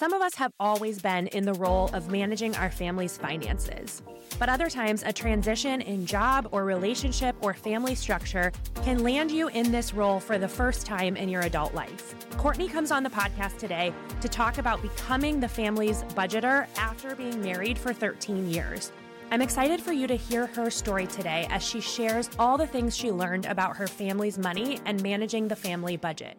Some of us have always been in the role of managing our family's finances. But other times, a transition in job or relationship or family structure can land you in this role for the first time in your adult life. Cortney comes on the podcast today to talk about becoming the family's budgeter after being married for 13 years. I'm excited for you to hear her story today as she shares all the things she learned about her family's money and managing the family budget.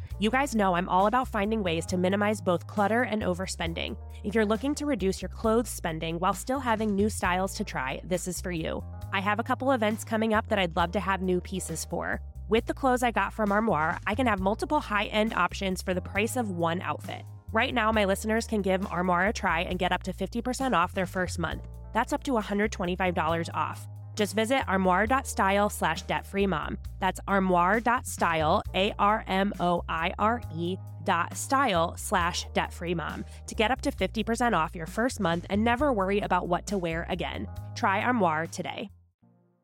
You guys know I'm all about finding ways to minimize both clutter and overspending. If you're looking to reduce your clothes spending while still having new styles to try, this is for you. I have a couple events coming up that I'd love to have new pieces for. With the clothes I got from Armoire, I can have multiple high end options for the price of one outfit. Right now, my listeners can give Armoire a try and get up to 50% off their first month. That's up to $125 off. Just visit armoire.style slash debt free mom. That's armoire.style, A R M O I R E dot style slash debt free mom to get up to 50% off your first month and never worry about what to wear again. Try Armoire today.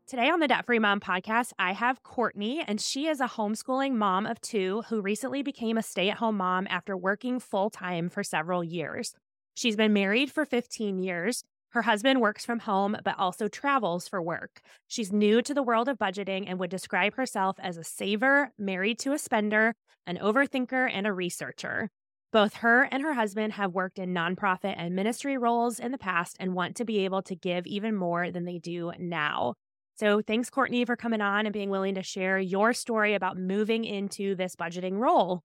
Today on the Debt Free Mom podcast, I have Cortney, and she is a homeschooling mom of two who recently became a stay at home mom after working full time for several years. She's been married for 15 years. Her husband works from home, but also travels for work. She's new to the world of budgeting and would describe herself as a saver, married to a spender, an overthinker, and a researcher. Both her and her husband have worked in nonprofit and ministry roles in the past and want to be able to give even more than they do now. So, thanks, Cortney, for coming on and being willing to share your story about moving into this budgeting role.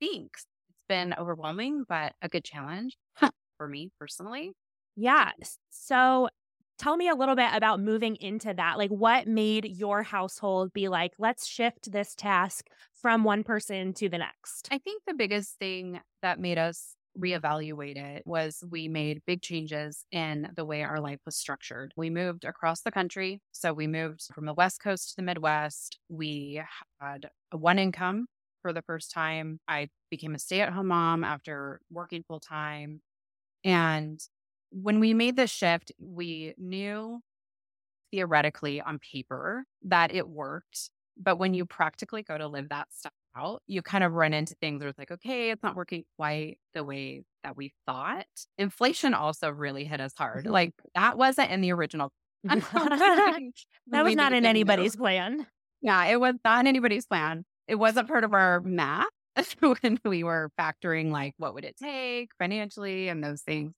Thanks. It's been overwhelming, but a good challenge for me personally. Yeah. So tell me a little bit about moving into that. Like, what made your household be like, let's shift this task from one person to the next? I think the biggest thing that made us reevaluate it was we made big changes in the way our life was structured. We moved across the country. So we moved from the West Coast to the Midwest. We had one income for the first time. I became a stay at home mom after working full time. And when we made this shift, we knew theoretically on paper that it worked. But when you practically go to live that stuff out, you kind of run into things where it's like, okay, it's not working quite the way that we thought. Inflation also really hit us hard. Mm-hmm. Like that wasn't in the original. that was not in anybody's know. plan. Yeah, it was not in anybody's plan. It wasn't part of our math when we were factoring like what would it take financially and those things.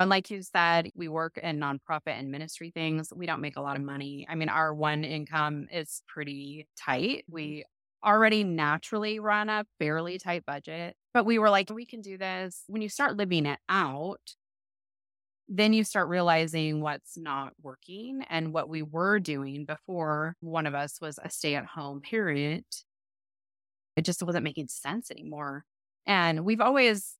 And like you said, we work in nonprofit and ministry things. We don't make a lot of money. I mean, our one income is pretty tight. Mm-hmm. We already naturally run a fairly tight budget, but we were like, we can do this. When you start living it out, then you start realizing what's not working and what we were doing before one of us was a stay at home parent. It just wasn't making sense anymore. And we've always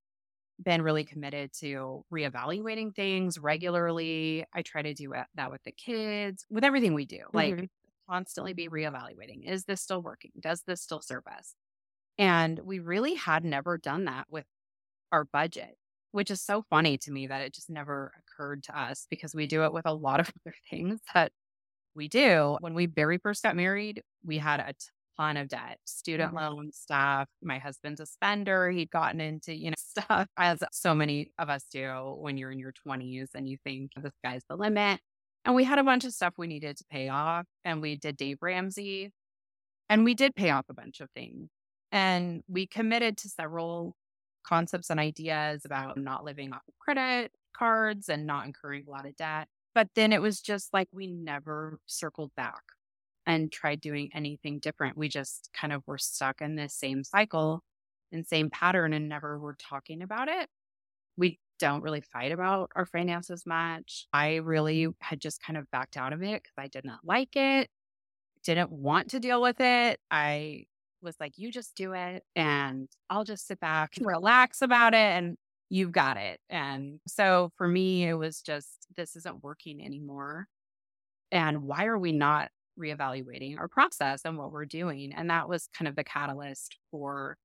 been really committed to reevaluating things regularly. I try to do that with the kids, with everything we do, like mm-hmm. constantly be reevaluating. Is this still working? Does this still serve us? And we really had never done that with our budget, which is so funny to me that it just never occurred to us because we do it with a lot of other things that we do. When we very first got married, we had a ton of debt, student mm-hmm. loan stuff. My husband's a spender. He'd gotten into, you know, stuff as so many of us do when you're in your 20s and you think the sky's the limit. And we had a bunch of stuff we needed to pay off. And we did Dave Ramsey and we did pay off a bunch of things. And we committed to several concepts and ideas about not living off of credit cards and not incurring a lot of debt. But then it was just like we never circled back and tried doing anything different. We just kind of were stuck in this same cycle and same pattern and never were talking about it. We don't really fight about our finances much. I really had just kind of backed out of it because I did not like it, didn't want to deal with it. I was like, you just do it and I'll just sit back and relax about it and you've got it. And so for me, it was just, this isn't working anymore. And why are we not reevaluating our process and what we're doing. And that was kind of the catalyst for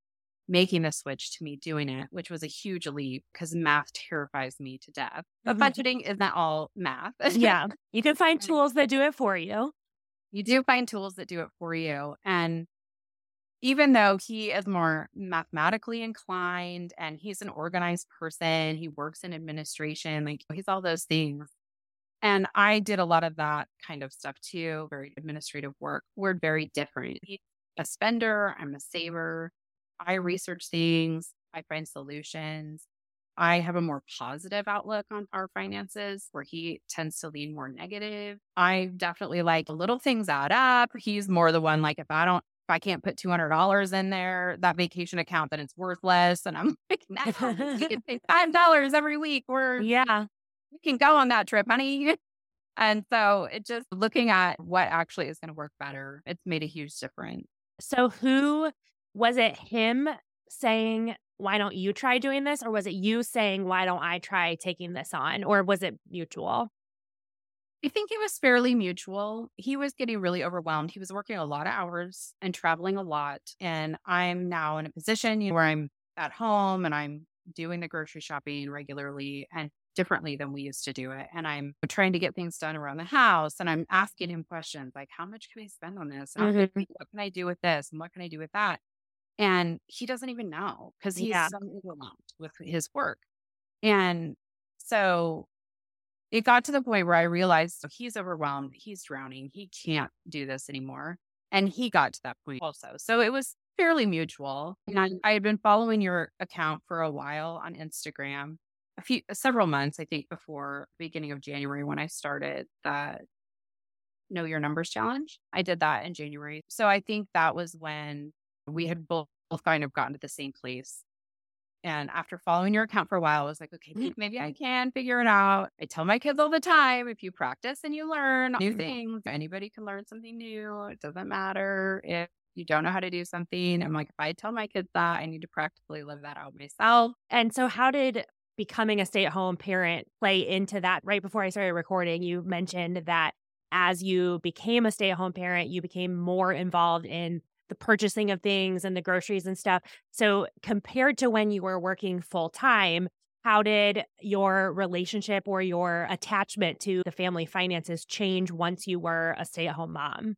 making the switch to me doing it, which was a huge leap because math terrifies me to death. But mm-hmm. budgeting isn't all math. yeah. You can find tools that do it for you. You do find tools that do it for you. And even though he is more mathematically inclined and he's an organized person, he works in administration, like he's all those things. And I did a lot of that kind of stuff too, very administrative work. We're very different. He's a spender, I'm a saver. I research things, I find solutions. I have a more positive outlook on our finances where he tends to lean more negative. I definitely like little things add up. He's more the one like if I don't if I can't put two hundred dollars in there, that vacation account, then it's worthless. And I'm like, no, you can pay five dollars every week. We're yeah, you can go on that trip, honey. And so it just looking at what actually is going to work better, it's made a huge difference. So who was it him saying, why don't you try doing this? Or was it you saying, why don't I try taking this on? Or was it mutual? I think it was fairly mutual. He was getting really overwhelmed. He was working a lot of hours and traveling a lot. And I'm now in a position where I'm at home and I'm doing the grocery shopping regularly and differently than we used to do it. And I'm trying to get things done around the house and I'm asking him questions like, how much can I spend on this? Mm-hmm. What can I do with this? And what can I do with that? And he doesn't even know because he's yeah. so overwhelmed with his work. And so it got to the point where I realized he's overwhelmed, he's drowning, he can't do this anymore. And he got to that point also. So it was fairly mutual. And I, mm-hmm. I had been following your account for a while on Instagram, a few several months, I think, before beginning of January when I started that Know Your Numbers challenge. I did that in January. So I think that was when we had both kind of gotten to the same place. And after following your account for a while, I was like, okay, mm. maybe I can figure it out. I tell my kids all the time if you practice and you learn new things, anybody can learn something new. It doesn't matter if you don't know how to do something. I'm like, if I tell my kids that, I need to practically live that out myself. And so, how did becoming a stay at home parent play into that? Right before I started recording, you mentioned that as you became a stay at home parent, you became more involved in the purchasing of things and the groceries and stuff. So, compared to when you were working full time, how did your relationship or your attachment to the family finances change once you were a stay at home mom?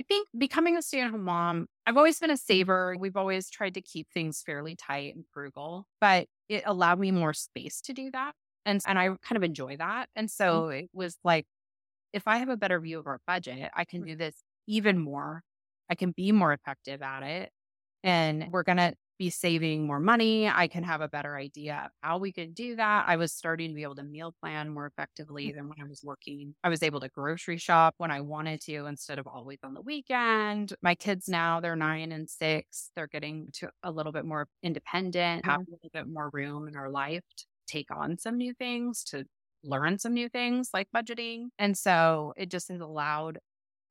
I think becoming a stay at home mom, I've always been a saver. We've always tried to keep things fairly tight and frugal, but it allowed me more space to do that. And, and I kind of enjoy that. And mm. so mm-hmm. it was like, if I have a better view of our budget, I can do this even more I can be more effective at it. And we're going to be saving more money. I can have a better idea of how we could do that. I was starting to be able to meal plan more effectively than when I was working. I was able to grocery shop when I wanted to instead of always on the weekend. My kids now, they're nine and six. They're getting to a little bit more independent, have mm-hmm. a little bit more room in our life to take on some new things, to learn some new things like budgeting. And so it just has allowed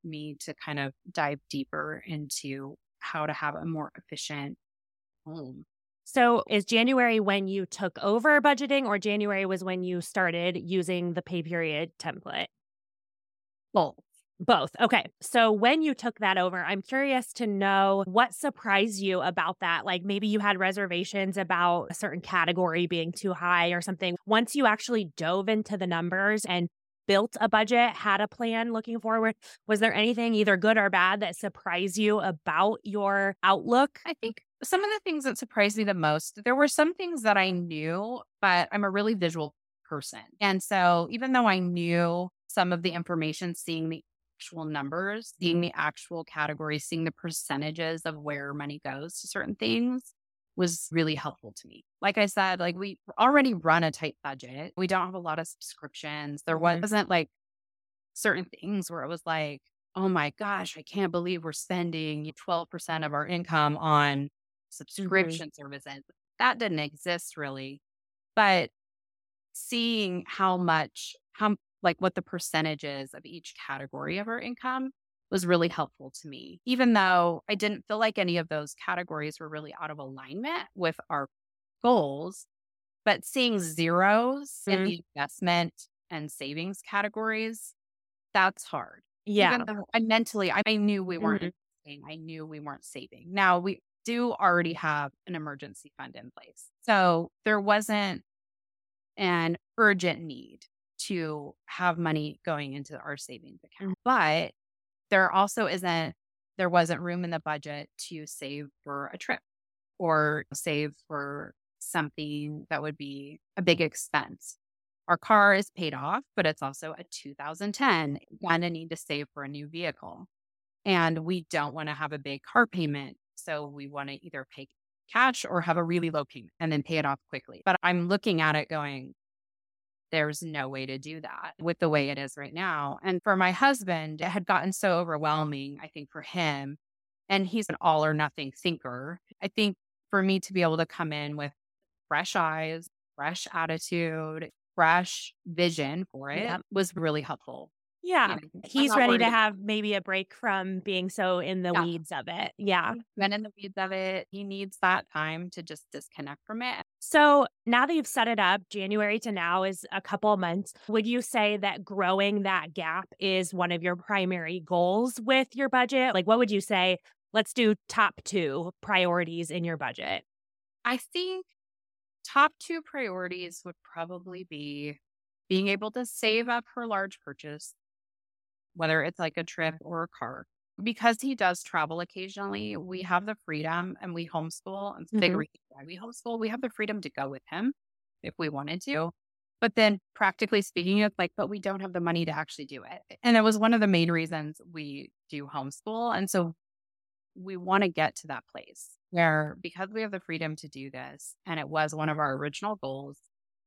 me to kind of dive deeper into how to have a more efficient home. So, is January when you took over budgeting, or January was when you started using the pay period template? Both. Both. Okay. So when you took that over, I'm curious to know what surprised you about that. Like maybe you had reservations about a certain category being too high or something. Once you actually dove into the numbers and built a budget, had a plan looking forward? Was there anything either good or bad that surprised you about your outlook? I think some of the things that surprised me the most, there were some things that I knew, but I'm a really visual person. And so even though I knew some of the information, seeing the actual numbers, seeing the actual categories, seeing the percentages of where money goes to certain things, was really helpful to me. Like I said, like we already run a tight budget. We don't have a lot of subscriptions. There mm-hmm. wasn't like certain things where it was like, oh my gosh, I can't believe we're spending 12% of our income on. Subscription mm-hmm. services. That didn't exist really. But seeing how much, how like what the percentages of each category of our income was really helpful to me, even though I didn't feel like any of those categories were really out of alignment with our goals. But seeing zeros mm-hmm. in the investment and savings categories, that's hard. Yeah. Even though I mentally, I, I knew we weren't mm-hmm. I knew we weren't saving. Now we do already have an emergency fund in place. So there wasn't an urgent need to have money going into our savings account. Mm-hmm. But there also isn't, there wasn't room in the budget to save for a trip or save for something that would be a big expense. Our car is paid off, but it's also a 2010. Going to need to save for a new vehicle. And we don't want to have a big car payment. So we want to either pay cash or have a really low payment and then pay it off quickly. But I'm looking at it going, there's no way to do that with the way it is right now. And for my husband, it had gotten so overwhelming, I think, for him. And he's an all or nothing thinker. I think for me to be able to come in with fresh eyes, fresh attitude, fresh vision for it yep. was really helpful. Yeah. You know, He's ready to have maybe a break from being so in the yeah. weeds of it. Yeah. Been in the weeds of it. He needs that time to just disconnect from it. So now that you've set it up, January to now is a couple months. Would you say that growing that gap is one of your primary goals with your budget? Like, what would you say? Let's do top two priorities in your budget. I think top two priorities would probably be being able to save up for large purchase whether it's like a trip or a car. Because he does travel occasionally, we have the freedom and we homeschool. And it's mm-hmm. big reason why we homeschool. We have the freedom to go with him if we wanted to. But then practically speaking, it's like, but we don't have the money to actually do it. And it was one of the main reasons we do homeschool. And so we want to get to that place where because we have the freedom to do this, and it was one of our original goals,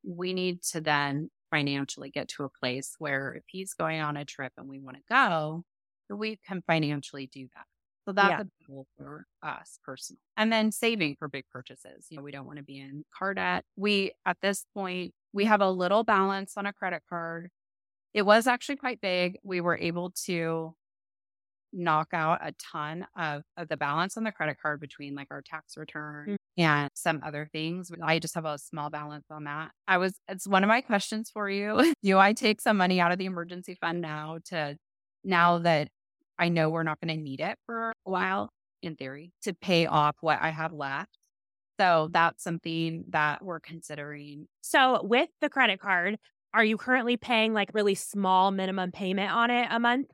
we need to then financially get to a place where if he's going on a trip and we want to go, we can financially do that. So that's yeah. a goal for us personally. And then saving for big purchases. You know, we don't want to be in car debt. We, at this point, we have a little balance on a credit card. It was actually quite big. We were able to knock out a ton of, of the balance on the credit card between like our tax return mm-hmm. And some other things. I just have a small balance on that. I was, it's one of my questions for you. Do I take some money out of the emergency fund now to, now that I know we're not going to need it for a while, in theory, to pay off what I have left? So that's something that we're considering. So with the credit card, are you currently paying like really small minimum payment on it a month?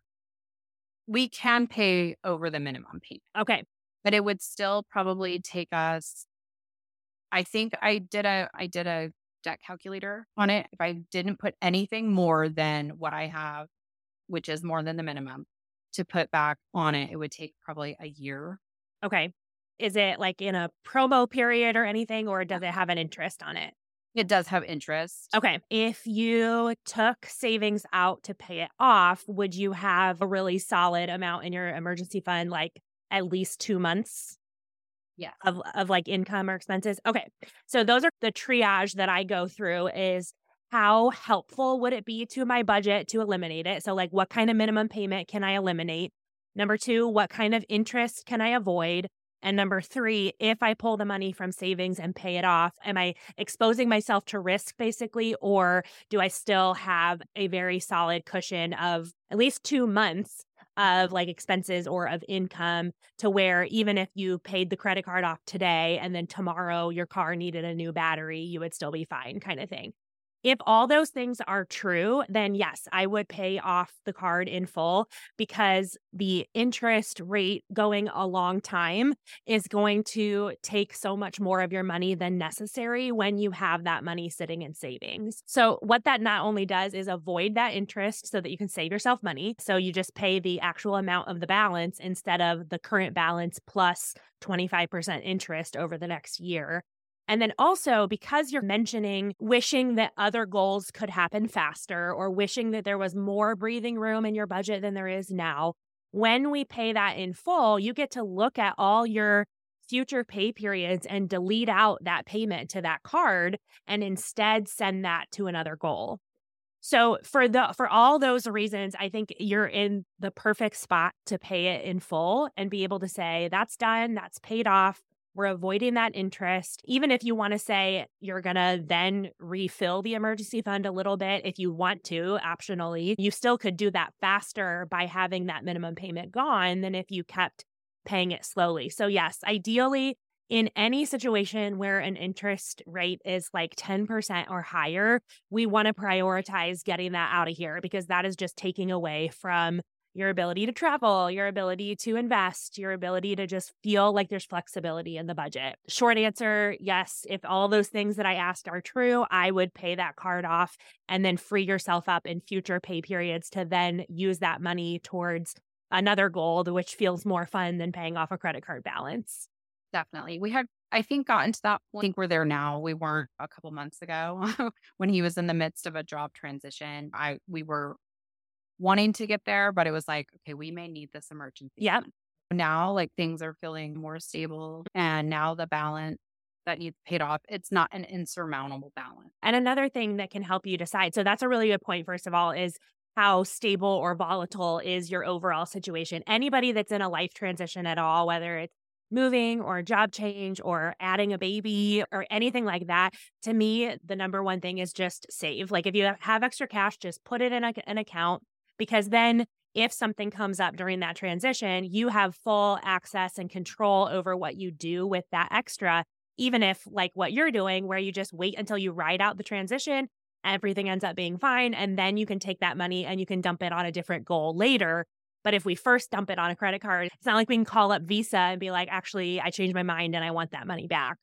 we can pay over the minimum payment. Okay. But it would still probably take us I think I did a I did a debt calculator on it. If I didn't put anything more than what I have, which is more than the minimum, to put back on it, it would take probably a year. Okay. Is it like in a promo period or anything, or does it have an interest on it? It does have interest. Okay. If you took savings out to pay it off, would you have a really solid amount in your emergency fund, like at least two months? Yeah. Of, of like income or expenses. Okay. So those are the triage that I go through is how helpful would it be to my budget to eliminate it? So, like, what kind of minimum payment can I eliminate? Number two, what kind of interest can I avoid? And number three, if I pull the money from savings and pay it off, am I exposing myself to risk basically? Or do I still have a very solid cushion of at least two months of like expenses or of income to where even if you paid the credit card off today and then tomorrow your car needed a new battery, you would still be fine kind of thing. If all those things are true, then yes, I would pay off the card in full because the interest rate going a long time is going to take so much more of your money than necessary when you have that money sitting in savings. So, what that not only does is avoid that interest so that you can save yourself money. So, you just pay the actual amount of the balance instead of the current balance plus 25% interest over the next year. And then also, because you're mentioning wishing that other goals could happen faster or wishing that there was more breathing room in your budget than there is now, when we pay that in full, you get to look at all your future pay periods and delete out that payment to that card and instead send that to another goal. So for the for all those reasons, I think you're in the perfect spot to pay it in full and be able to say that's done, that's paid off We're avoiding that interest. Even if you want to say you're going to then refill the emergency fund a little bit, if you want to, optionally, you still could do that faster by having that minimum payment gone than if you kept paying it slowly. So, yes, ideally, in any situation where an interest rate is like 10% or higher, we want to prioritize getting that out of here because that is just taking away from your ability to travel, your ability to invest, your ability to just feel like there's flexibility in the budget. Short answer yes, if all those things that I asked are true, I would pay that card off and then free yourself up in future pay periods to then use that money towards another goal, which feels more fun than paying off a credit card balance. Definitely. We had, I think, gotten to that point. I think we're there now. We weren't a couple months ago when he was in the midst of a job transition. I we were wanting to get there, but it was like, okay, we may need this emergency. Yeah. Now, like things are feeling more stable, and now the balance that needs paid off, it's not an insurmountable balance. And another thing that can help you decide. So that's a really good point. First of all, is how stable or volatile is your overall situation. Anybody that's in a life transition at all, whether it's moving or job change or adding a baby or anything like that, to me, the number one thing is just save. Like if you have extra cash, just put it in a, an account because then if something comes up during that transition, you have full access and control over what you do with that extra. Even if, like what you're doing, where you just wait until you ride out the transition, everything ends up being fine. And then you can take that money and you can dump it on a different goal later but if we first dump it on a credit card, it's not like we can call up Visa and be like, actually, I changed my mind and I want that money back.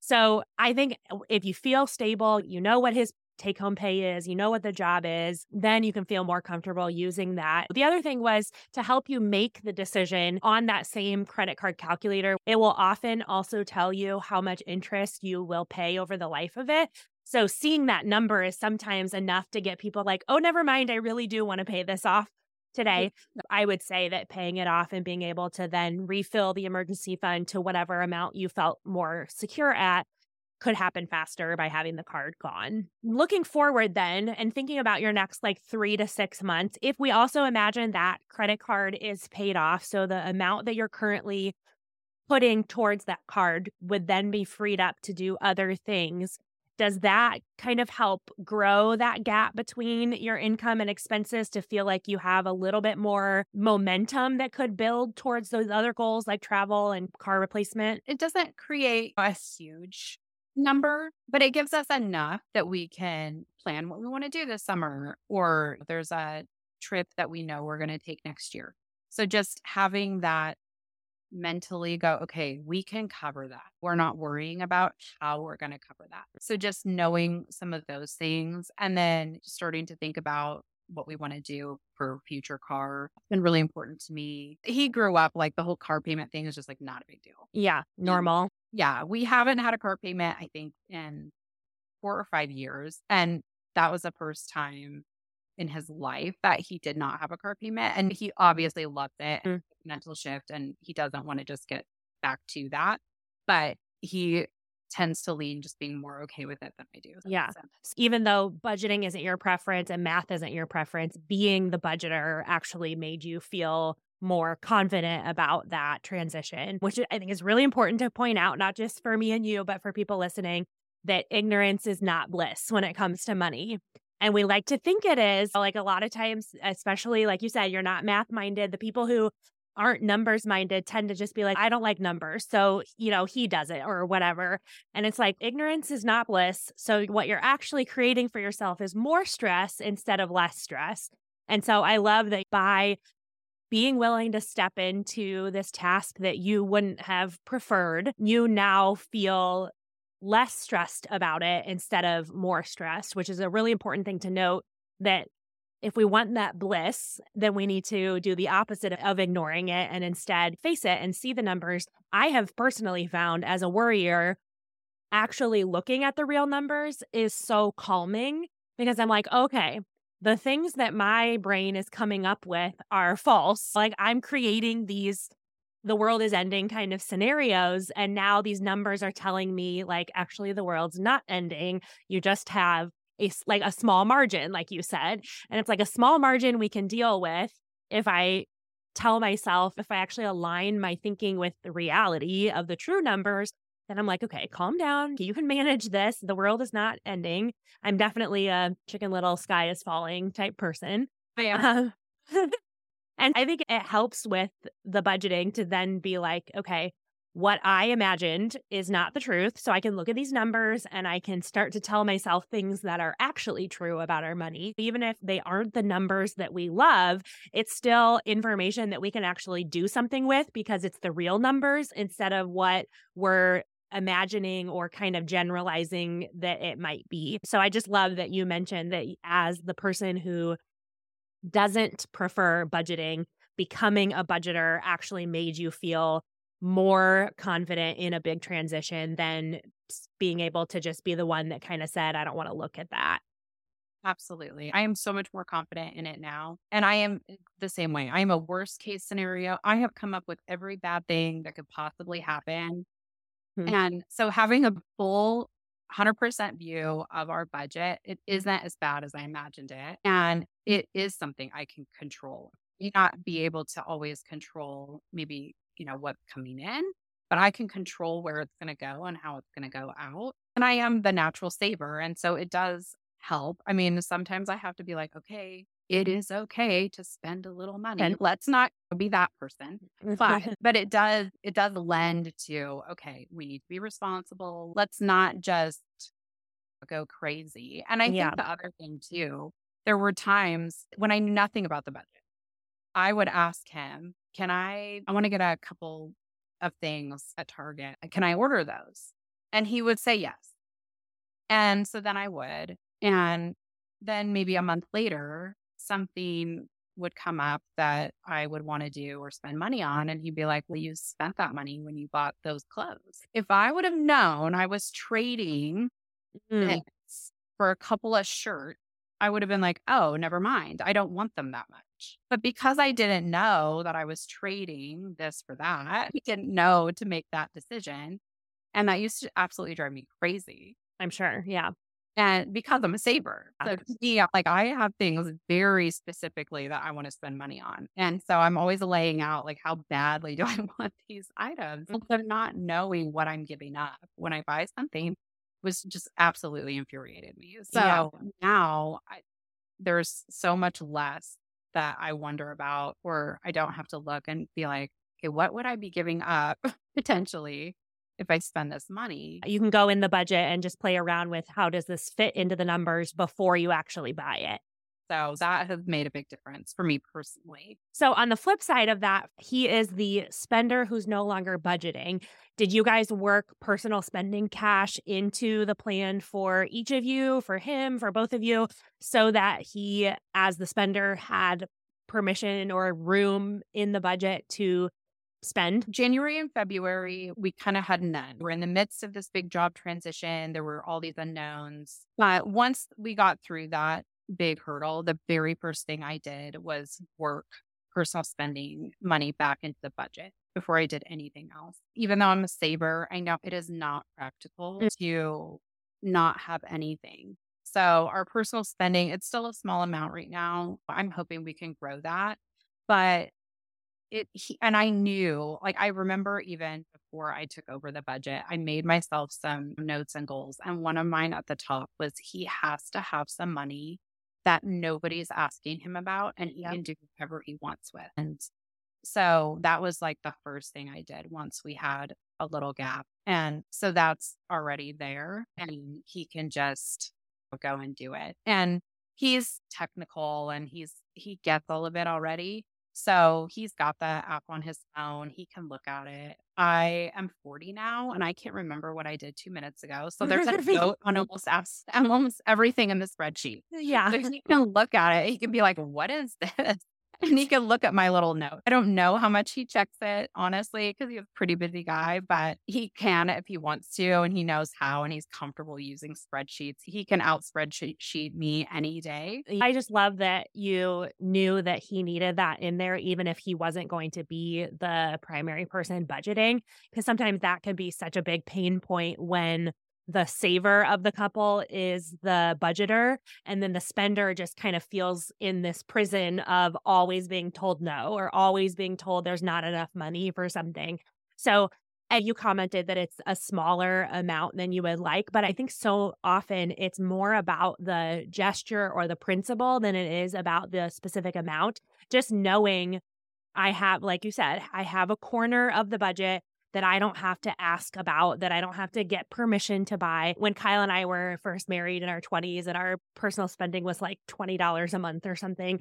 So I think if you feel stable, you know what his take home pay is, you know what the job is, then you can feel more comfortable using that. The other thing was to help you make the decision on that same credit card calculator. It will often also tell you how much interest you will pay over the life of it. So seeing that number is sometimes enough to get people like, oh, never mind, I really do want to pay this off today, I would say that paying it off and being able to then refill the emergency fund to whatever amount you felt more secure at could happen faster by having the card gone. Looking forward then and thinking about your next like 3 to 6 months, if we also imagine that credit card is paid off, so the amount that you're currently putting towards that card would then be freed up to do other things does that kind of help grow that gap between your income and expenses to feel like you have a little bit more momentum that could build towards those other goals like travel and car replacement? It doesn't create a huge number, but it gives us enough that we can plan what we want to do this summer, or there's a trip that we know we're going to take next year. So just having that mentally go, okay, we can cover that. We're not worrying about how we're going to cover that. So just knowing some of those things and then starting to think about what we want to do for future car been really important to me. He grew up like the whole car payment thing is just like not a big deal. Yeah, normal. Yeah, we haven't had a car payment I think in 4 or 5 years and that was the first time in his life that he did not have a car payment. And he obviously loved it, mm. mental shift, and he doesn't want to just get back to that. But he tends to lean just being more okay with it than I do. Yeah. Even though budgeting isn't your preference and math isn't your preference, being the budgeter actually made you feel more confident about that transition, which I think is really important to point out, not just for me and you, but for people listening, that ignorance is not bliss when it comes to money. And we like to think it is. Like a lot of times, especially like you said, you're not math minded. The people who aren't numbers minded tend to just be like, I don't like numbers. So, you know, he does it or whatever. And it's like ignorance is not bliss. So, what you're actually creating for yourself is more stress instead of less stress. And so, I love that by being willing to step into this task that you wouldn't have preferred, you now feel less stressed about it instead of more stressed, which is a really important thing to note that if we want that bliss, then we need to do the opposite of ignoring it and instead face it and see the numbers. I have personally found as a worrier, actually looking at the real numbers is so calming because I'm like, okay, the things that my brain is coming up with are false. Like I'm creating these the world is ending kind of scenarios. And now these numbers are telling me, like, actually, the world's not ending. You just have a like a small margin, like you said. And it's like a small margin we can deal with if I tell myself, if I actually align my thinking with the reality of the true numbers, then I'm like, okay, calm down. You can manage this. The world is not ending. I'm definitely a chicken little sky is falling type person. Um, and I think it helps with the budgeting to then be like, okay, what I imagined is not the truth. So I can look at these numbers and I can start to tell myself things that are actually true about our money. Even if they aren't the numbers that we love, it's still information that we can actually do something with because it's the real numbers instead of what we're imagining or kind of generalizing that it might be. So I just love that you mentioned that as the person who doesn't prefer budgeting, becoming a budgeter actually made you feel more confident in a big transition than being able to just be the one that kind of said, I don't want to look at that. Absolutely. I am so much more confident in it now. And I am the same way. I am a worst case scenario. I have come up with every bad thing that could possibly happen. Hmm. And so having a full 100% view of our budget, it isn't as bad as I imagined it. And it is something I can control. You not be able to always control maybe you know, what's coming in, but I can control where it's going to go and how it's going to go out. And I am the natural saver. And so it does help. I mean, sometimes I have to be like, okay, it is okay to spend a little money. And let's not be that person. But but it does it does lend to okay, we need to be responsible. Let's not just go crazy. And I yeah. think the other thing too, there were times when I knew nothing about the budget. I would ask him, can I, I want to get a couple of things at Target. Can I order those? And he would say yes. And so then I would. And then maybe a month later, something would come up that I would want to do or spend money on. And he'd be like, Well, you spent that money when you bought those clothes. If I would have known I was trading mm. for a couple of shirts, I would have been like, Oh, never mind. I don't want them that much much. But because I didn't know that I was trading this for that, I didn't know to make that decision. And that used to absolutely drive me crazy. I'm sure. Yeah. And because I'm a saver. So yeah, like I have things very specifically that I want to spend money on. And so I'm always laying out like how badly do I want these items. Mm. So not knowing what I'm giving up when I buy something was just absolutely infuriated me. So yeah. now I, there's so much less that I wonder about, or I don't have to look and be like, okay, what would I be giving up potentially if I spend this money? You can go in the budget and just play around with how does this fit into the numbers before you actually buy it. So that has made a big difference for me personally. So, on the flip side of that, he is the spender who's no longer budgeting. Did you guys work personal spending cash into the plan for each of you, for him, for both of you, so that he, as the spender, had permission or room in the budget to spend? January and February, we kind of had none. We're in the midst of this big job transition. There were all these unknowns. But once we got through that, big hurdle, the very first thing I did was work personal spending money back into the budget before I did anything else. Even though I'm a saver, I know it is not practical mm. to not have anything. So our personal spending, it's still a small amount right now. I'm hoping we can grow that. But it he, and I knew, like I remember even before I took over the budget, I made myself some notes and goals. And one of mine at the top was he has to have some money that nobody's asking him about and he yep. can do whatever he wants with. And so that was like the first thing I did once we had a little gap. And so that's already there and he can just go and do it. And he's technical and he's he gets all of it already. So he's got the app on his phone. He can look at it. I am 40 now and I can't remember what I did two minutes ago. So there's a note on almost almost everything in the spreadsheet. Yeah. So he can look at it. You can be like, what is this? And he can look at my little note. I don't know how much he checks it, honestly, because he's a pretty busy guy, but he can if he wants to, and he knows how, and he's comfortable using spreadsheets. He can out spreadsheet me any day. I just love that you knew that he needed that in there, even if he wasn't going to be the primary person budgeting, because sometimes that can be such a big pain point when the saver of the couple is the budgeter and then the spender just kind of feels in this prison of always being told no or always being told there's not enough money for something. So and you commented that it's a smaller amount than you would like but i think so often it's more about the gesture or the principle than it is about the specific amount. Just knowing i have like you said i have a corner of the budget that I don't have to ask about, that I don't have to get permission to buy. When Kyle and I were first married in our 20s and our personal spending was like $20 a month or something,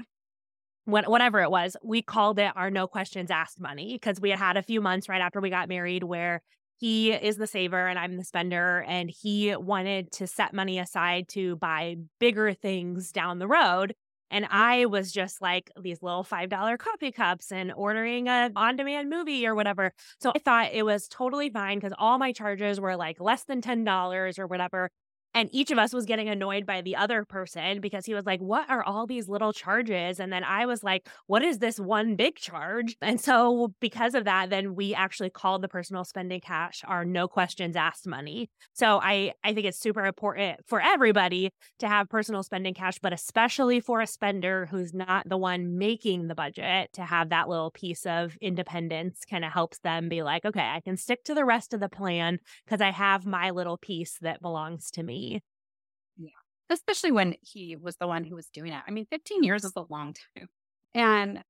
whatever it was, we called it our no questions asked money because we had had a few months right after we got married where he is the saver and I'm the spender. And he wanted to set money aside to buy bigger things down the road. And I was just like these little $5 coffee cups and ordering a on demand movie or whatever. So I thought it was totally fine because all my charges were like less than $10 or whatever. And each of us was getting annoyed by the other person because he was like, What are all these little charges? And then I was like, What is this one big charge? And so, because of that, then we actually called the personal spending cash our no questions asked money. So, I, I think it's super important for everybody to have personal spending cash, but especially for a spender who's not the one making the budget to have that little piece of independence kind of helps them be like, Okay, I can stick to the rest of the plan because I have my little piece that belongs to me. Yeah. Especially when he was the one who was doing it. I mean, 15 years is a long time. And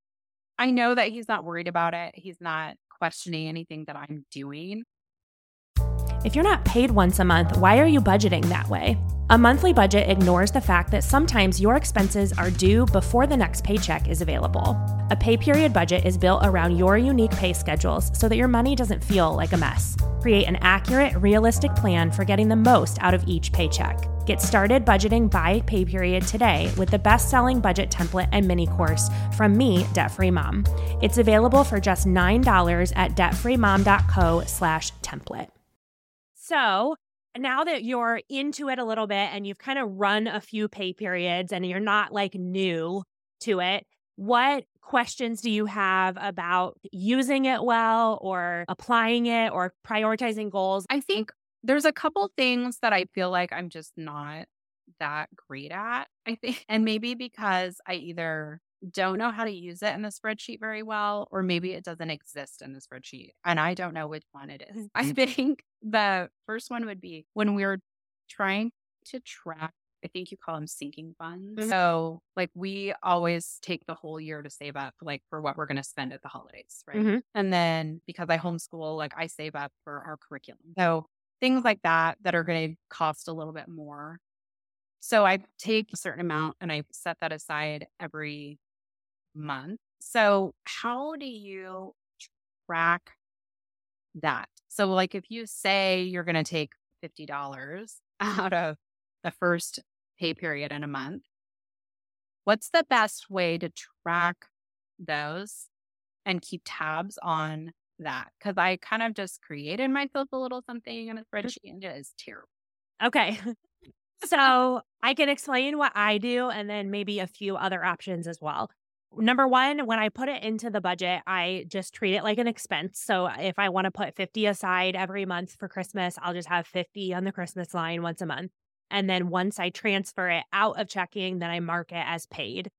I know that he's not worried about it. He's not questioning anything that I'm doing. If you're not paid once a month, why are you budgeting that way? A monthly budget ignores the fact that sometimes your expenses are due before the next paycheck is available. A pay period budget is built around your unique pay schedules so that your money doesn't feel like a mess. Create an accurate, realistic plan for getting the most out of each paycheck. Get started budgeting by pay period today with the best-selling budget template and mini course from me, Debt Free Mom. It's available for just $9 at debtfreemom.co slash template. So now that you're into it a little bit and you've kind of run a few pay periods and you're not like new to it, what questions do you have about using it well or applying it or prioritizing goals? I think there's a couple things that I feel like I'm just not that great at. I think, and maybe because I either don't know how to use it in the spreadsheet very well, or maybe it doesn't exist in the spreadsheet. And I don't know which one it is. Mm. I think the first one would be when we're trying to track, I think you call them sinking funds. Mm-hmm. So, like, we always take the whole year to save up, like, for what we're going to spend at the holidays. Right. Mm-hmm. And then because I homeschool, like, I save up for our curriculum. So, things like that that are going to cost a little bit more. So I take a certain amount and I set that aside every month. So, how do you track that? So, like, if you say you're going to take $50 out of the first pay period in a month, what's the best way to track those and keep tabs on that? Because I kind of just created myself a little something in a spreadsheet and it is terrible. Okay. so, I can explain what I do and then maybe a few other options as well number one, when I put it into the budget, I just treat it like an expense. So if I want to put 50 aside every month for Christmas, I'll just have 50 on the Christmas line once a month. And then once I transfer it out of checking, then I mark it as paid.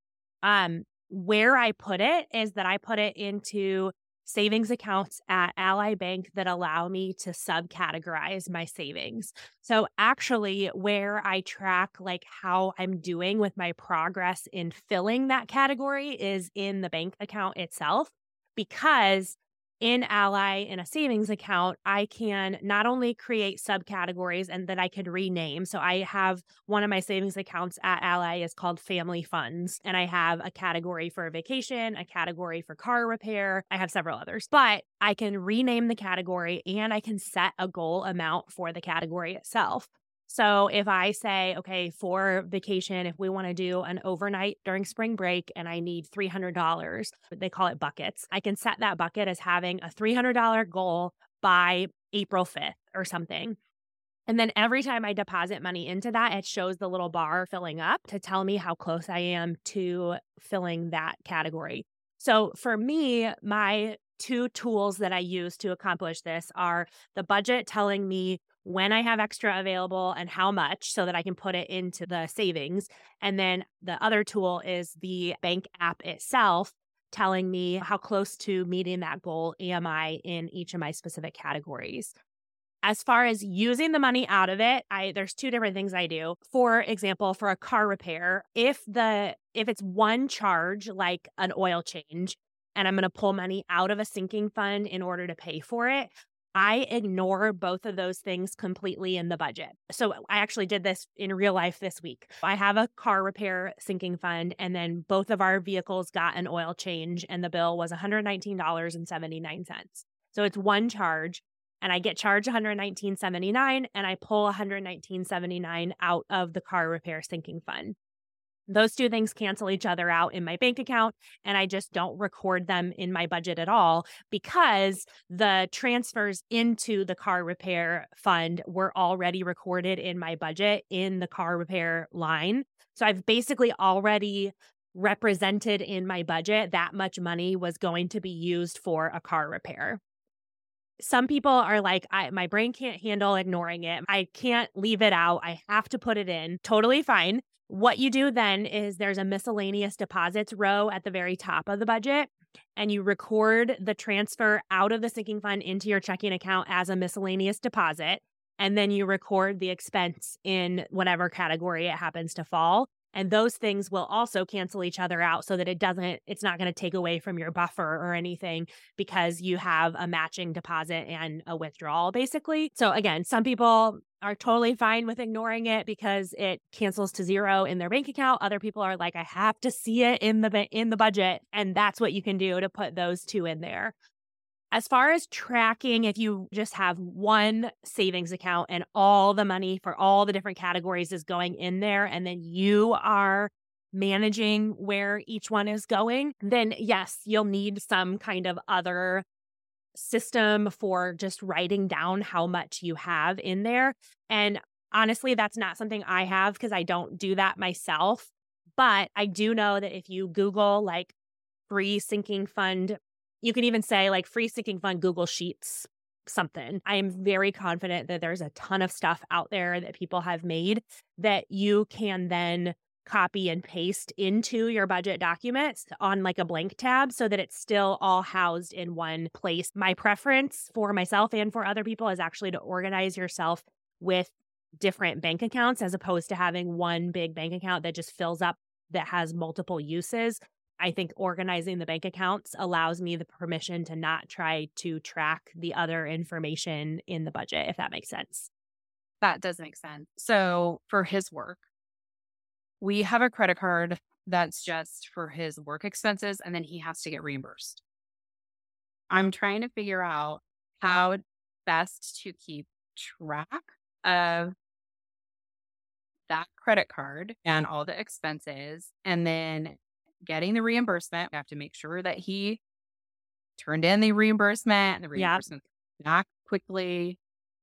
Um, where I put it is that I put it into savings accounts at Ally Bank that allow me to subcategorize my savings. So actually where I track like how I'm doing with my progress in filling that category is in the bank account itself because in Ally in a savings account, I can not only create subcategories and that I could rename. So I have one of my savings accounts at Ally is called family funds. And I have a category for a vacation, a category for car repair. I have several others, but I can rename the category and I can set a goal amount for the category itself. So if I say, okay, for vacation, if we want to do an overnight during spring break and I need $300, they call it buckets, I can set that bucket as having a $300 goal by April 5th or something. And then every time I deposit money into that, it shows the little bar filling up to tell me how close I am to filling that category. So for me, my two tools that I use to accomplish this are the budget telling me when I have extra available and how much so that I can put it into the savings. And then the other tool is the bank app itself telling me how close to meeting that goal am I in each of my specific categories. As far as using the money out of it, I there's two different things I do. For example, for a car repair, if the if it's one charge like an oil change and I'm going to pull money out of a sinking fund in order to pay for it, I ignore both of those things completely in the budget. So I actually did this in real life this week. I have a car repair sinking fund, and then both of our vehicles got an oil change, and the bill was $119.79. So it's one charge, and I get charged $119.79, and I pull $119.79 out of the car repair sinking fund. Those two things cancel each other out in my bank account, and I just don't record them in my budget at all because the transfers into the car repair fund were already recorded in my budget in the car repair line. So I've basically already represented in my budget that much money was going to be used for a car repair. Some people are like I, my brain can't handle ignoring it. I can't leave it out. I have to put it in. Totally fine what you do then is there's a miscellaneous deposits row at the very top of the budget, and you record the transfer out of the sinking fund into your checking account as a miscellaneous deposit. And then you record the expense in whatever category it happens to fall. And those things will also cancel each other out so that it doesn't, it's not going to take away from your buffer or anything because you have a matching deposit and a withdrawal, basically. So, again, some people are totally fine with ignoring it because it cancels to zero in their bank account. Other people are like, I have to see it in the in the budget, and that's what you can do to put those two in there. As far as tracking, if you just have one savings account and all the money for all the different categories is going in there, and then you are managing where each one is going, then yes, you'll need some kind of other system for just writing down how much you have in there. And honestly, that's not something I have because I don't do that myself. But I do know that if you Google like free sinking fund you can even say like free sinking fund Google Sheets something. I am very confident that there's a ton of stuff out there that people have made that you can then copy and paste into your budget documents on like a blank tab so that it's still all housed in one place. My preference for myself and for other people is actually to organize yourself with different bank accounts as opposed to having one big bank account that just fills up that has multiple uses. I think organizing the bank accounts allows me the permission to not try to track the other information in the budget, if that makes sense. That does make sense. So, for his work, we have a credit card that's just for his work expenses, and then he has to get reimbursed. I'm trying to figure out how best to keep track of that credit card and all the expenses, and then getting the reimbursement. We have to make sure that he turned in the reimbursement and the reimbursement yep. back quickly,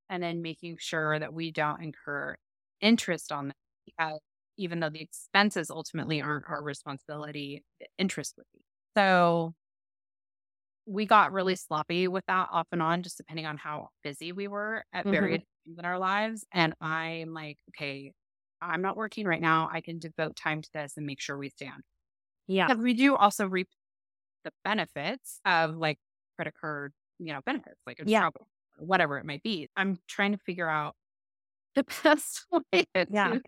and then making sure that we don't incur interest on that. Because even though the expenses ultimately aren't our responsibility, the interest would be. So we got really sloppy with that off and on, just depending on how busy we were at mm-hmm. various times in our lives. And I'm like, okay, I'm not working right now. I can devote time to this and make sure we stand. Yeah. we do also reap the benefits of like credit card, you know, benefits, like yeah. travel, whatever it might be. I'm trying to figure out the best way. yeah.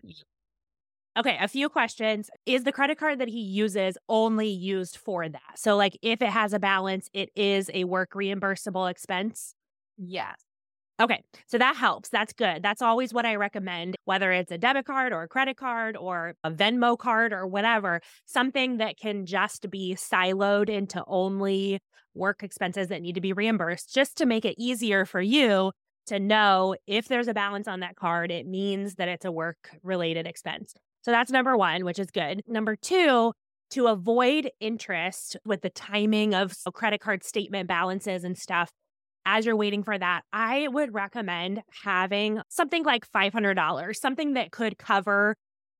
Okay, a few questions. Is the credit card that he uses only used for that? So, like, if it has a balance, it is a work reimbursable expense? Yes. Okay, so that helps. That's good. That's always what I recommend, whether it's a debit card or a credit card or a Venmo card or whatever, something that can just be siloed into only work expenses that need to be reimbursed, just to make it easier for you to know if there's a balance on that card, it means that it's a work related expense. So that's number one, which is good. Number two, to avoid interest with the timing of credit card statement balances and stuff, as you're waiting for that, I would recommend having something like $500, something that could cover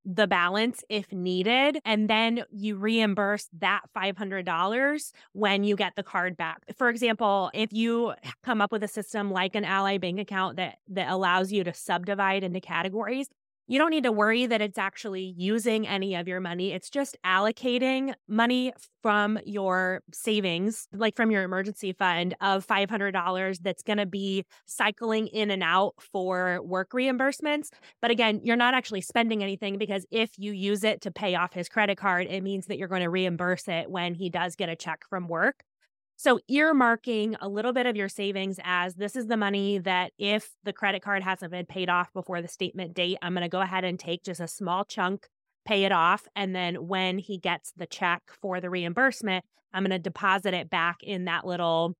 the balance if needed. And then you reimburse that $500 when you get the card back. For example, if you come up with a system like an Ally bank account that, that allows you to subdivide into categories, you don't need to worry that it's actually using any of your money. It's just allocating money from your savings, like from your emergency fund of $500 that's going to be cycling in and out for work reimbursements. But again, you're not actually spending anything because if you use it to pay off his credit card, it means that you're going to reimburse it when he does get a check from work. So, earmarking a little bit of your savings as this is the money that if the credit card hasn't been paid off before the statement date, I'm going to go ahead and take just a small chunk, pay it off. And then when he gets the check for the reimbursement, I'm going to deposit it back in that little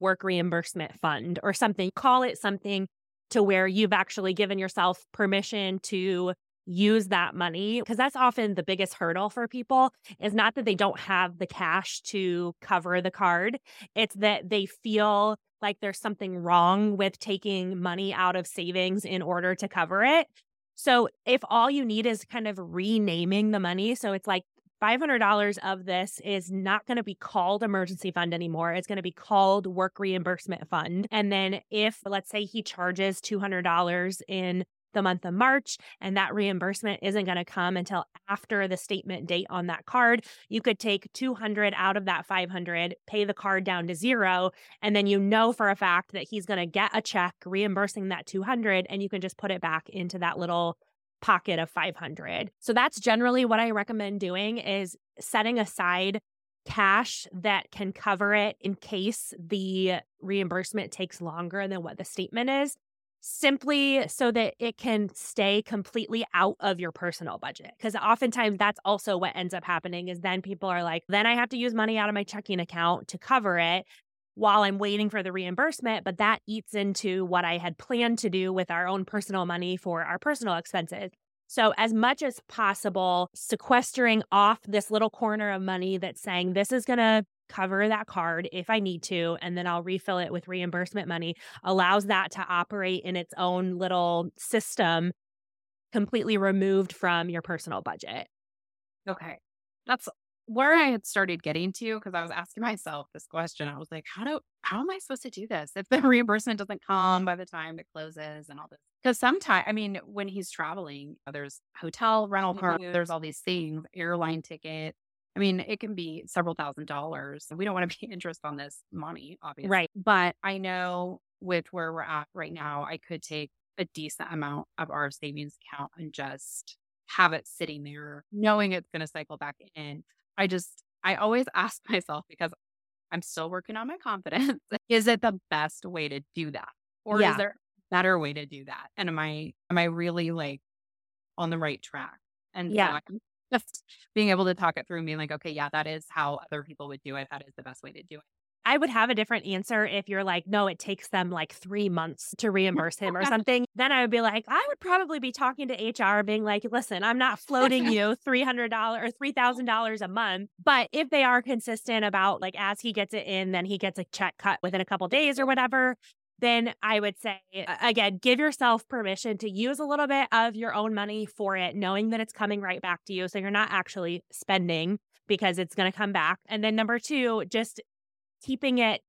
work reimbursement fund or something. Call it something to where you've actually given yourself permission to use that money because that's often the biggest hurdle for people is not that they don't have the cash to cover the card it's that they feel like there's something wrong with taking money out of savings in order to cover it so if all you need is kind of renaming the money so it's like $500 of this is not going to be called emergency fund anymore. It's going to be called work reimbursement fund. And then if, let's say, he charges $200 in the month of March and that reimbursement isn't going to come until after the statement date on that card, you could take 200 out of that 500, pay the card down to zero, and then you know for a fact that he's going to get a check reimbursing that 200 and you can just put it back into that little pocket of 500. So that's generally what I recommend doing is setting aside cash that can cover it in case the reimbursement takes longer than what the statement is simply so that it can stay completely out of your personal budget. Because oftentimes that's also what ends up happening is then people are like, then I have to use money out of my checking account to cover it while I'm waiting for the reimbursement. But that eats into what I had planned to do with our own personal money for our personal expenses. So, as much as possible, sequestering off this little corner of money that's saying this is going to cover that card if I need to, and then I'll refill it with reimbursement money, allows that to operate in its own little system, completely removed from your personal budget. Okay. That's where I had started getting to because I was asking myself this question. I was like, how do how am I supposed to do this if the reimbursement doesn't come by the time it closes and all this? Because sometimes, I mean, when he's traveling, there's hotel rental car, mm-hmm. there's all these things, airline ticket, I mean, it can be several thousand dollars. We don't want to pay interest on this money, obviously. Right. But I know with where we're at right now, I could take a decent amount of our savings account and just have it sitting there, knowing it's going to cycle back in. I just, I always ask myself because I'm still working on my confidence. is it the best way to do that? Or yeah. is there a better way to do that? And am I, am I really like on the right track? And yeah. So I'm just being able to talk it through and being like, okay, yeah, that is how other people would do it. That is the best way to do it. I would have a different answer if you're like, no, it takes them like three months to reimburse him or something. Then I would be like, I would probably be talking to HR, being like, listen, I'm not floating you $300 or $3,000 a month. But if they are consistent about like, as he gets it in, then he gets a check cut within a couple days or whatever, then I would say, again, give yourself permission to use a little bit of your own money for it, knowing that it's coming right back to you. So you're not actually spending because it's going to come back. And then number two, just keeping it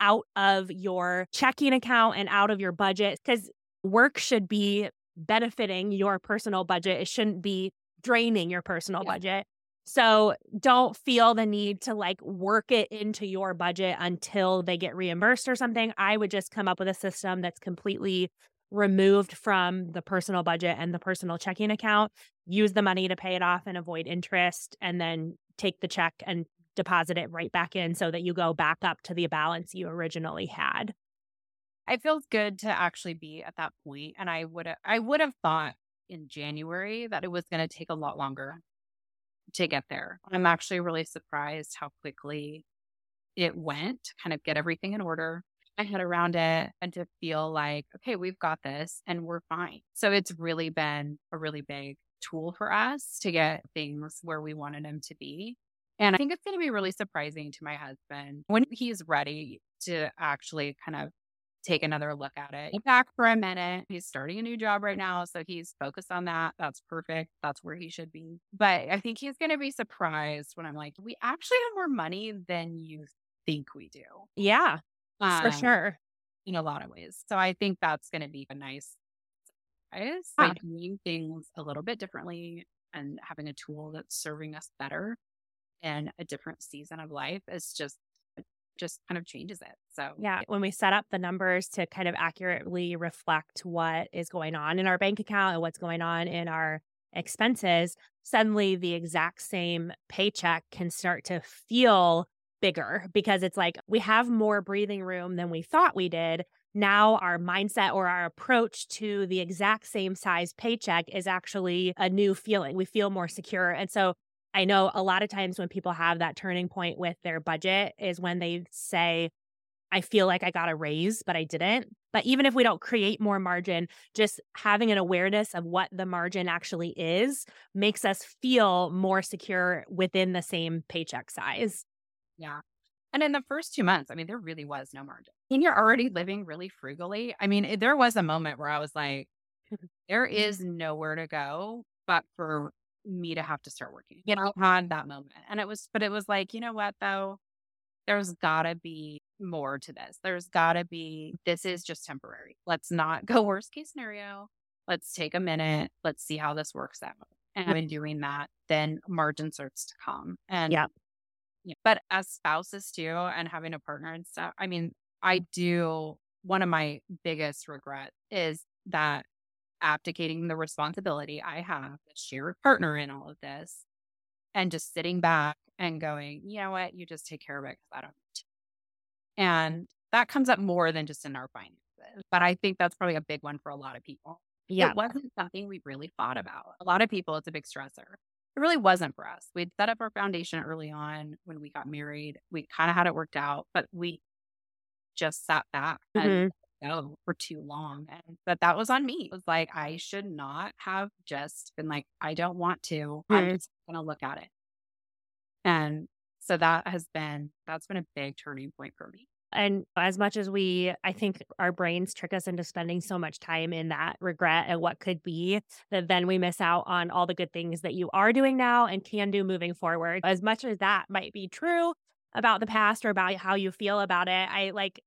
out of your checking account and out of your budget because work should be benefiting your personal budget. It shouldn't be draining your personal yeah. budget. So don't feel the need to like work it into your budget until they get reimbursed or something. I would just come up with a system that's completely removed from the personal budget and the personal checking account, use the money to pay it off and avoid interest, and then take the check and deposit it right back in so that you go back up to the balance you originally had. It feels good to actually be at that point and I would I would have thought in January that it was going to take a lot longer to get there. I'm actually really surprised how quickly it went to kind of get everything in order. I head around it and to feel like, okay, we've got this and we're fine. So it's really been a really big tool for us to get things where we wanted them to be. And I think it's going to be really surprising to my husband when he's ready to actually kind of take another look at it. Back for a minute. He's starting a new job right now. So he's focused on that. That's perfect. That's where he should be. But I think he's going to be surprised when I'm like, we actually have more money than you think we do. Yeah, um, for sure. In a lot of ways. So I think that's going to be a nice surprise by doing things a little bit differently and having a tool that's serving us better in a different season of life is just just kind of changes it. So, yeah, when we set up the numbers to kind of accurately reflect what is going on in our bank account and what's going on in our expenses, suddenly the exact same paycheck can start to feel bigger because it's like we have more breathing room than we thought we did. Now, our mindset or our approach to the exact same size paycheck is actually a new feeling. We feel more secure. And so, I know a lot of times when people have that turning point with their budget is when they say, I feel like I got a raise, but I didn't. But even if we don't create more margin, just having an awareness of what the margin actually is makes us feel more secure within the same paycheck size. Yeah. And in the first two months, I mean, there really was no margin. And you're already living really frugally. I mean, there was a moment where I was like, there mm-hmm. is nowhere to go but for me to have to start working. You know, had that moment. And it was, but it was like, you know what though? There's gotta be more to this. There's gotta be, this is just temporary. Let's not go worst case scenario. Let's take a minute. Let's see how this works out. And in doing that, then margin starts to come. And yeah. yeah. But as spouses too, and having a partner and stuff, I mean, I do one of my biggest regret is that abdicating the responsibility I have, the shared partner in all of this, and just sitting back and going, you know what, you just take care of it because I don't. And that comes up more than just in our finances. But I think that's probably a big one for a lot of people. Yeah. It wasn't something we really thought about. A lot of people, it's a big stressor. It really wasn't for us. We'd set up our foundation early on when we got married. We kind of had it worked out, but we just sat back mm-hmm. and go for too long. And but that was on me. It was like I should not have just been like, I don't want to. I'm hmm. just gonna look at it. And so that has been that's been a big turning point for me. And as much as we, I think our brains trick us into spending so much time in that regret and what could be, that then we miss out on all the good things that you are doing now and can do moving forward. As much as that might be true about the past or about how you feel about it, I like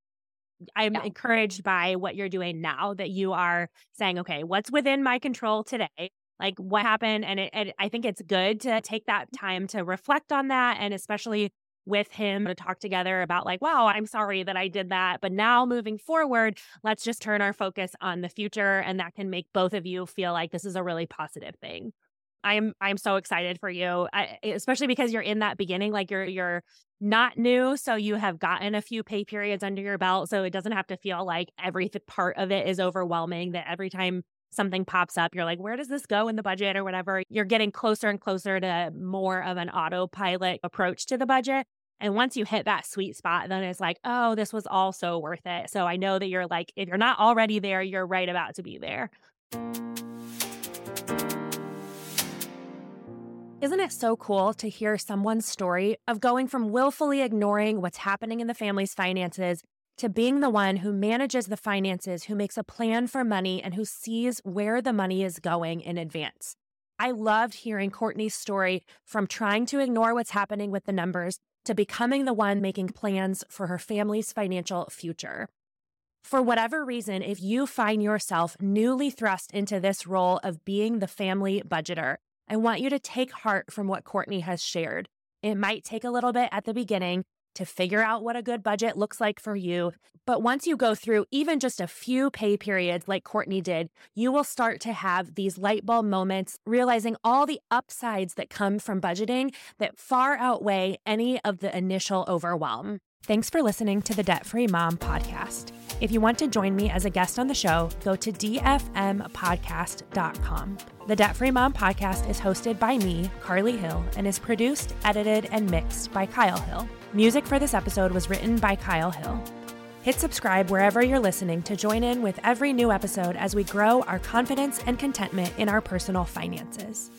I'm yeah. encouraged by what you're doing now that you are saying, okay, what's within my control today? Like what happened? And, it, and I think it's good to take that time to reflect on that. And especially with him to talk together about, like, wow, I'm sorry that I did that. But now moving forward, let's just turn our focus on the future. And that can make both of you feel like this is a really positive thing. I'm I'm so excited for you, I, especially because you're in that beginning, like you're you're not new, so you have gotten a few pay periods under your belt, so it doesn't have to feel like every part of it is overwhelming. That every time something pops up, you're like, where does this go in the budget or whatever? You're getting closer and closer to more of an autopilot approach to the budget. And once you hit that sweet spot, then it's like, oh, this was all so worth it. So I know that you're like, if you're not already there, you're right about to be there. Isn't it so cool to hear someone's story of going from willfully ignoring what's happening in the family's finances to being the one who manages the finances, who makes a plan for money, and who sees where the money is going in advance? I loved hearing Cortney's story from trying to ignore what's happening with the numbers to becoming the one making plans for her family's financial future. For whatever reason, if you find yourself newly thrust into this role of being the family budgeter, I want you to take heart from what Cortney has shared. It might take a little bit at the beginning to figure out what a good budget looks like for you. But once you go through even just a few pay periods like Cortney did, you will start to have these light bulb moments, realizing all the upsides that come from budgeting that far outweigh any of the initial overwhelm. Thanks for listening to the Debt Free Mom podcast. If you want to join me as a guest on the show, go to dfmpodcast.com. The Debt Free Mom podcast is hosted by me, Carly Hill, and is produced, edited, and mixed by Kyle Hill. Music for this episode was written by Kyle Hill. Hit subscribe wherever you're listening to join in with every new episode as we grow our confidence and contentment in our personal finances.